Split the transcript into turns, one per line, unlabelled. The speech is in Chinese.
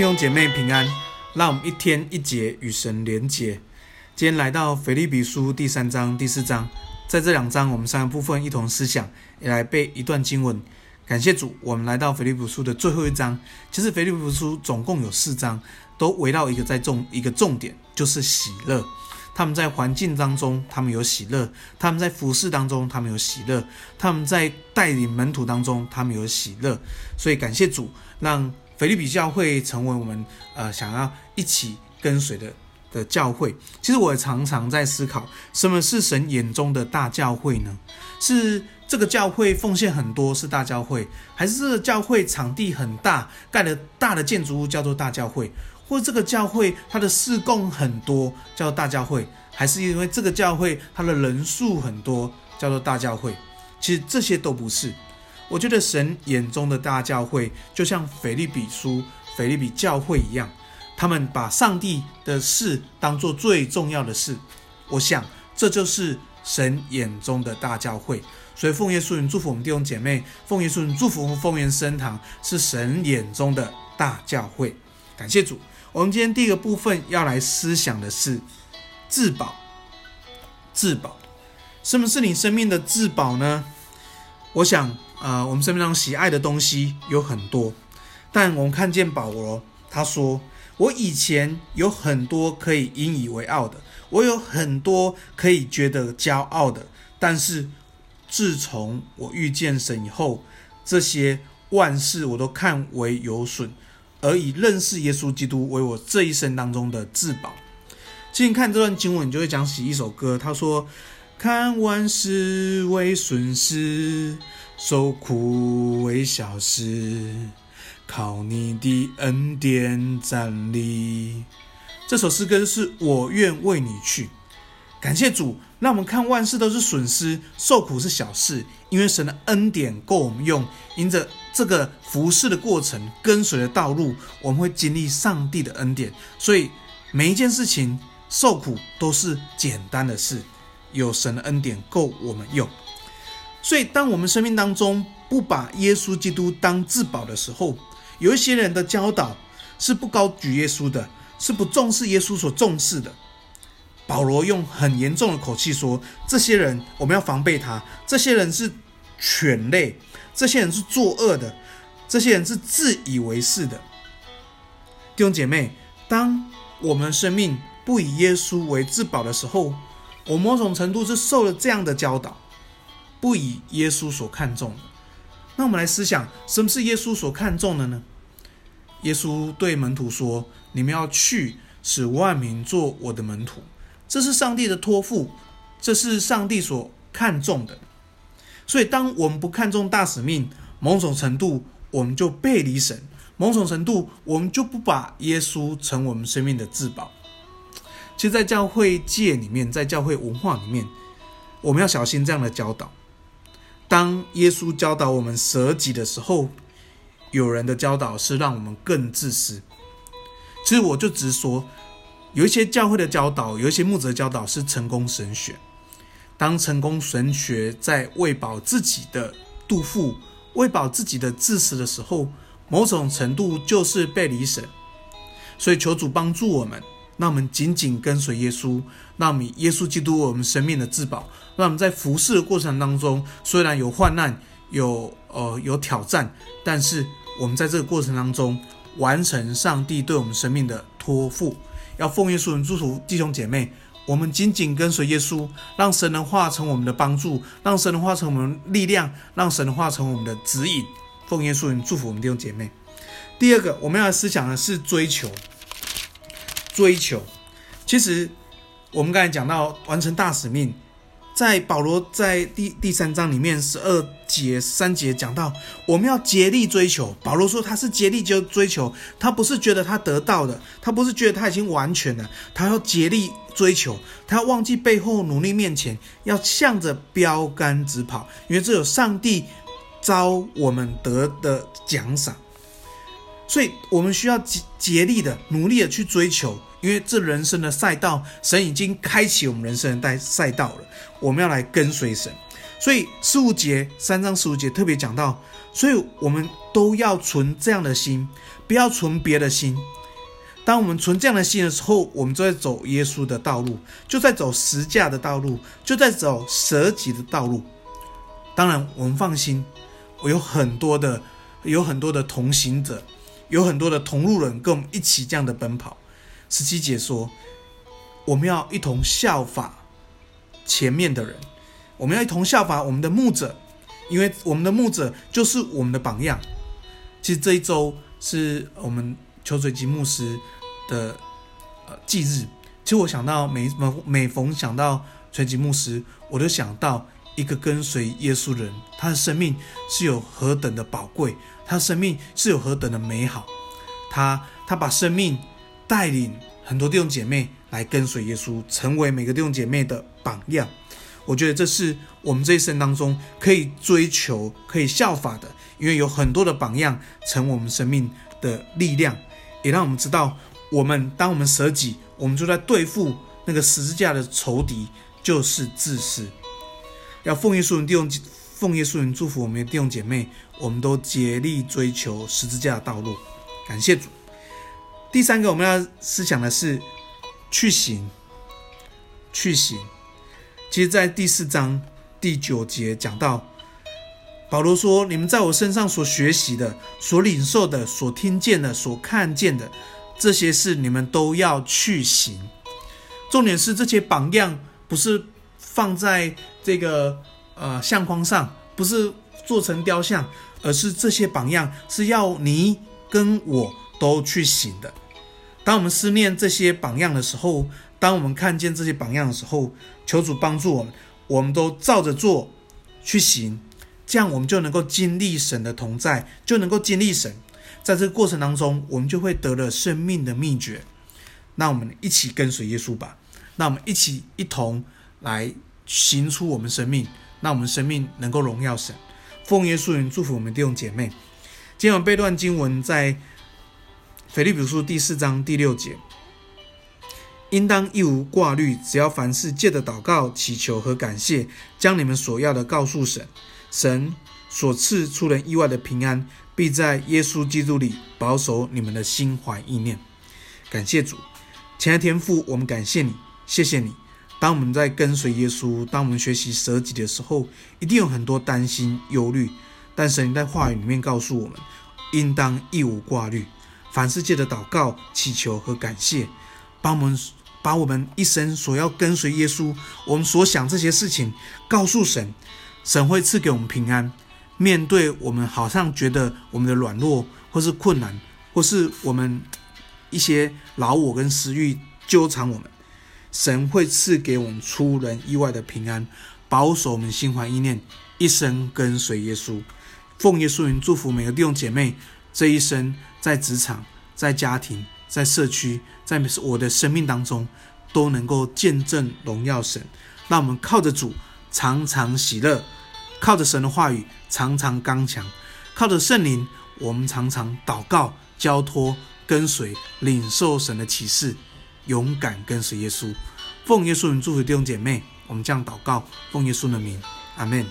弟兄姐妹平安，让我们一天一节与神连结。今天来到腓利比书第三章、第四章，在这两章我们三个部分一同思想，也来背一段经文。感谢主，我们来到腓利比书的最后一章。其实腓利比书总共有四章，都围绕一个在重一个重点，就是喜乐。他们在环境当中，他们有喜乐；他们在服侍当中，他们有喜乐；他们在带领门徒当中，他们有喜乐。所以感谢主，让 腓立比教会成为我们呃想要一起跟随的的教会。其实我也常常在思考，什么是神眼中的大教会呢？是这个教会奉献很多是大教会，还是这个教会场地很大，盖了大的建筑物叫做大教会？或这个教会它的事工很多，叫做大教会，还是因为这个教会它的人数很多，叫做大教会？其实这些都不是。我觉得神眼中的大教会，就像腓立比书、腓立比教会一样，他们把上帝的事当做最重要的事。我想这就是神眼中的大教会。所以奉耶稣名祝福我们弟兄姐妹，奉耶稣名祝福丰原生堂是神眼中的大教会。感谢主。我们今天第一个部分要来思想的是至宝。至宝，什么是你生命的至宝呢？我想，呃，我们生命中喜爱的东西有很多，但我们看见保罗他说：“我以前有很多可以引以为傲的，我有很多可以觉得骄傲的，但是自从我遇见神以后，这些万事我都看为有损。”而以认识耶稣基督为我这一生当中的至宝。今天看这段经文，你就会讲起一首歌。他说：“看万事为损失，受苦为小事，靠你的恩典站立。”这首诗歌是我愿为你去。感谢主，让我们看万事都是损失，受苦是小事，因为神的恩典够我们用。因着这个服侍的过程，跟随的道路，我们会经历上帝的恩典。所以每一件事情受苦都是简单的事，有神的恩典够我们用。所以当我们生命当中不把耶稣基督当至宝的时候，有一些人的教导是不高举耶稣的，是不重视耶稣所重视的。保罗用很严重的口气说：“这些人我们要防备他，这些人是犬类，这些人是作恶的，这些人是自以为是的。”弟兄姐妹，当我们生命不以耶稣为至宝的时候，我某种程度是受了这样的教导，不以耶稣所看重的。那我们来思想，什么是耶稣所看重的呢？耶稣对门徒说：“你们要去，使万民做我的门徒。”这是上帝的托付，这是上帝所看重的。所以，当我们不看重大使命，某种程度我们就背离神；某种程度，我们就不把耶稣成我们生命的至宝。其实，在教会界里面，在教会文化里面，我们要小心这样的教导。当耶稣教导我们舍己的时候，有人的教导是让我们更自私。其实，我就直说。有一些教会的教导，有一些牧者教导是成功神学。当成功神学在喂饱自己的肚腹、喂饱自己的自私的时候，某种程度就是背离神。所以求主帮助我们，让我们紧紧跟随耶稣，让我们耶稣基督我们生命的至宝。让我们在服侍的过程当中，虽然有患难、有呃有挑战，但是我们在这个过程当中完成上帝对我们生命的托付。要奉耶稣人祝福弟兄姐妹，我们紧紧跟随耶稣，让神的化成我们的帮助，让神的化成我们的力量，让神的化成我们的指引。奉耶稣人祝福我们弟兄姐妹。第二个，我们要思想的是追求。追求，其实我们刚才讲到完成大使命。在保罗在第第三章里面十二节三节讲到，我们要竭力追求。保罗说他是竭力就追求，他不是觉得他得到的，他不是觉得他已经完全了，他要竭力追求，他要忘记背后努力面前，要向着标杆直跑，因为这有上帝招我们得的奖赏。所以我们需要竭竭力的、努力的去追求。因为这人生的赛道，神已经开启我们人生的赛赛道了。我们要来跟随神，所以十五节三章十五节特别讲到，所以我们都要存这样的心，不要存别的心。当我们存这样的心的时候，我们就在走耶稣的道路，就在走十架的道路，就在走舍己的道路。当然，我们放心，我有很多的，有很多的同行者，有很多的同路人跟我们一起这样的奔跑。十七节说，我们要一同效法前面的人，我们要一同效法我们的牧者，因为我们的牧者就是我们的榜样。其实这一周是我们。邱水吉牧师的呃忌日，其实我想到每每每逢想到水吉牧师，我都想到一个跟随耶稣的人，他的生命是有何等的宝贵，他的生命是有何等的美好，他他把生命带领很多弟兄姐妹来跟随耶稣，成为每个弟兄姐妹的榜样。我觉得这是我们这一生当中可以追求、可以效法的，因为有很多的榜样成我们生命的力量。也让我们知道，我们当我们舍己，我们就在对付那个十字架的仇敌，就是自私。要奉耶稣的弟兄，奉耶稣的祝福我们的弟兄姐妹，我们都竭力追求十字架的道路。感谢主。第三个我们要思想的是去行，去行。其实，在第四章第九节讲到。保罗说：“你们在我身上所学习的、所领受的、所听见的、所看见的，这些事你们都要去行。重点是这些榜样不是放在这个呃相框上，不是做成雕像，而是这些榜样是要你跟我都去行的。当我们思念这些榜样的时候，当我们看见这些榜样的时候，求主帮助我们，我们都照着做去行。”这样我们就能够经历神的同在，就能够经历神。在这个过程当中，我们就会得了生命的秘诀。那我们一起跟随耶稣吧。那我们一起一同来行出我们生命，那我们生命能够荣耀神。奉耶稣名祝福我们弟兄姐妹。今晚背段经文在腓立比书第四章第六节，应当一无挂虑，只要凡事借着祷告、祈求和感谢，将你们所要的告诉神。神所赐出人意外的平安，必在耶稣基督里保守你们的心怀意念。感谢主，亲爱的天父，我们感谢你，谢谢你。当我们在跟随耶稣，当我们学习舍己的时候，一定有很多担心、忧虑。但神在话语里面告诉我们，应当一无挂虑，凡世界的祷告、祈求和感谢，帮我们把我们一生所要跟随耶稣，我们所想这些事情，告诉神。神会赐给我们平安，面对我们好像觉得我们的软弱，或是困难，或是我们一些老我跟私欲纠缠我们，神会赐给我们出人意外的平安，保守我们心怀意念，一生跟随耶稣。奉耶稣名祝福每个弟兄姐妹，这一生在职场、在家庭、在社区、在我的生命当中，都能够见证荣耀神。让我们靠着主。常常喜乐，靠着神的话语，常常刚强；靠着圣灵，我们常常祷告、交托、跟随、领受神的启示，勇敢跟随耶稣。奉耶稣名祝福弟兄姐妹，我们这样祷告，奉耶稣的名，阿门。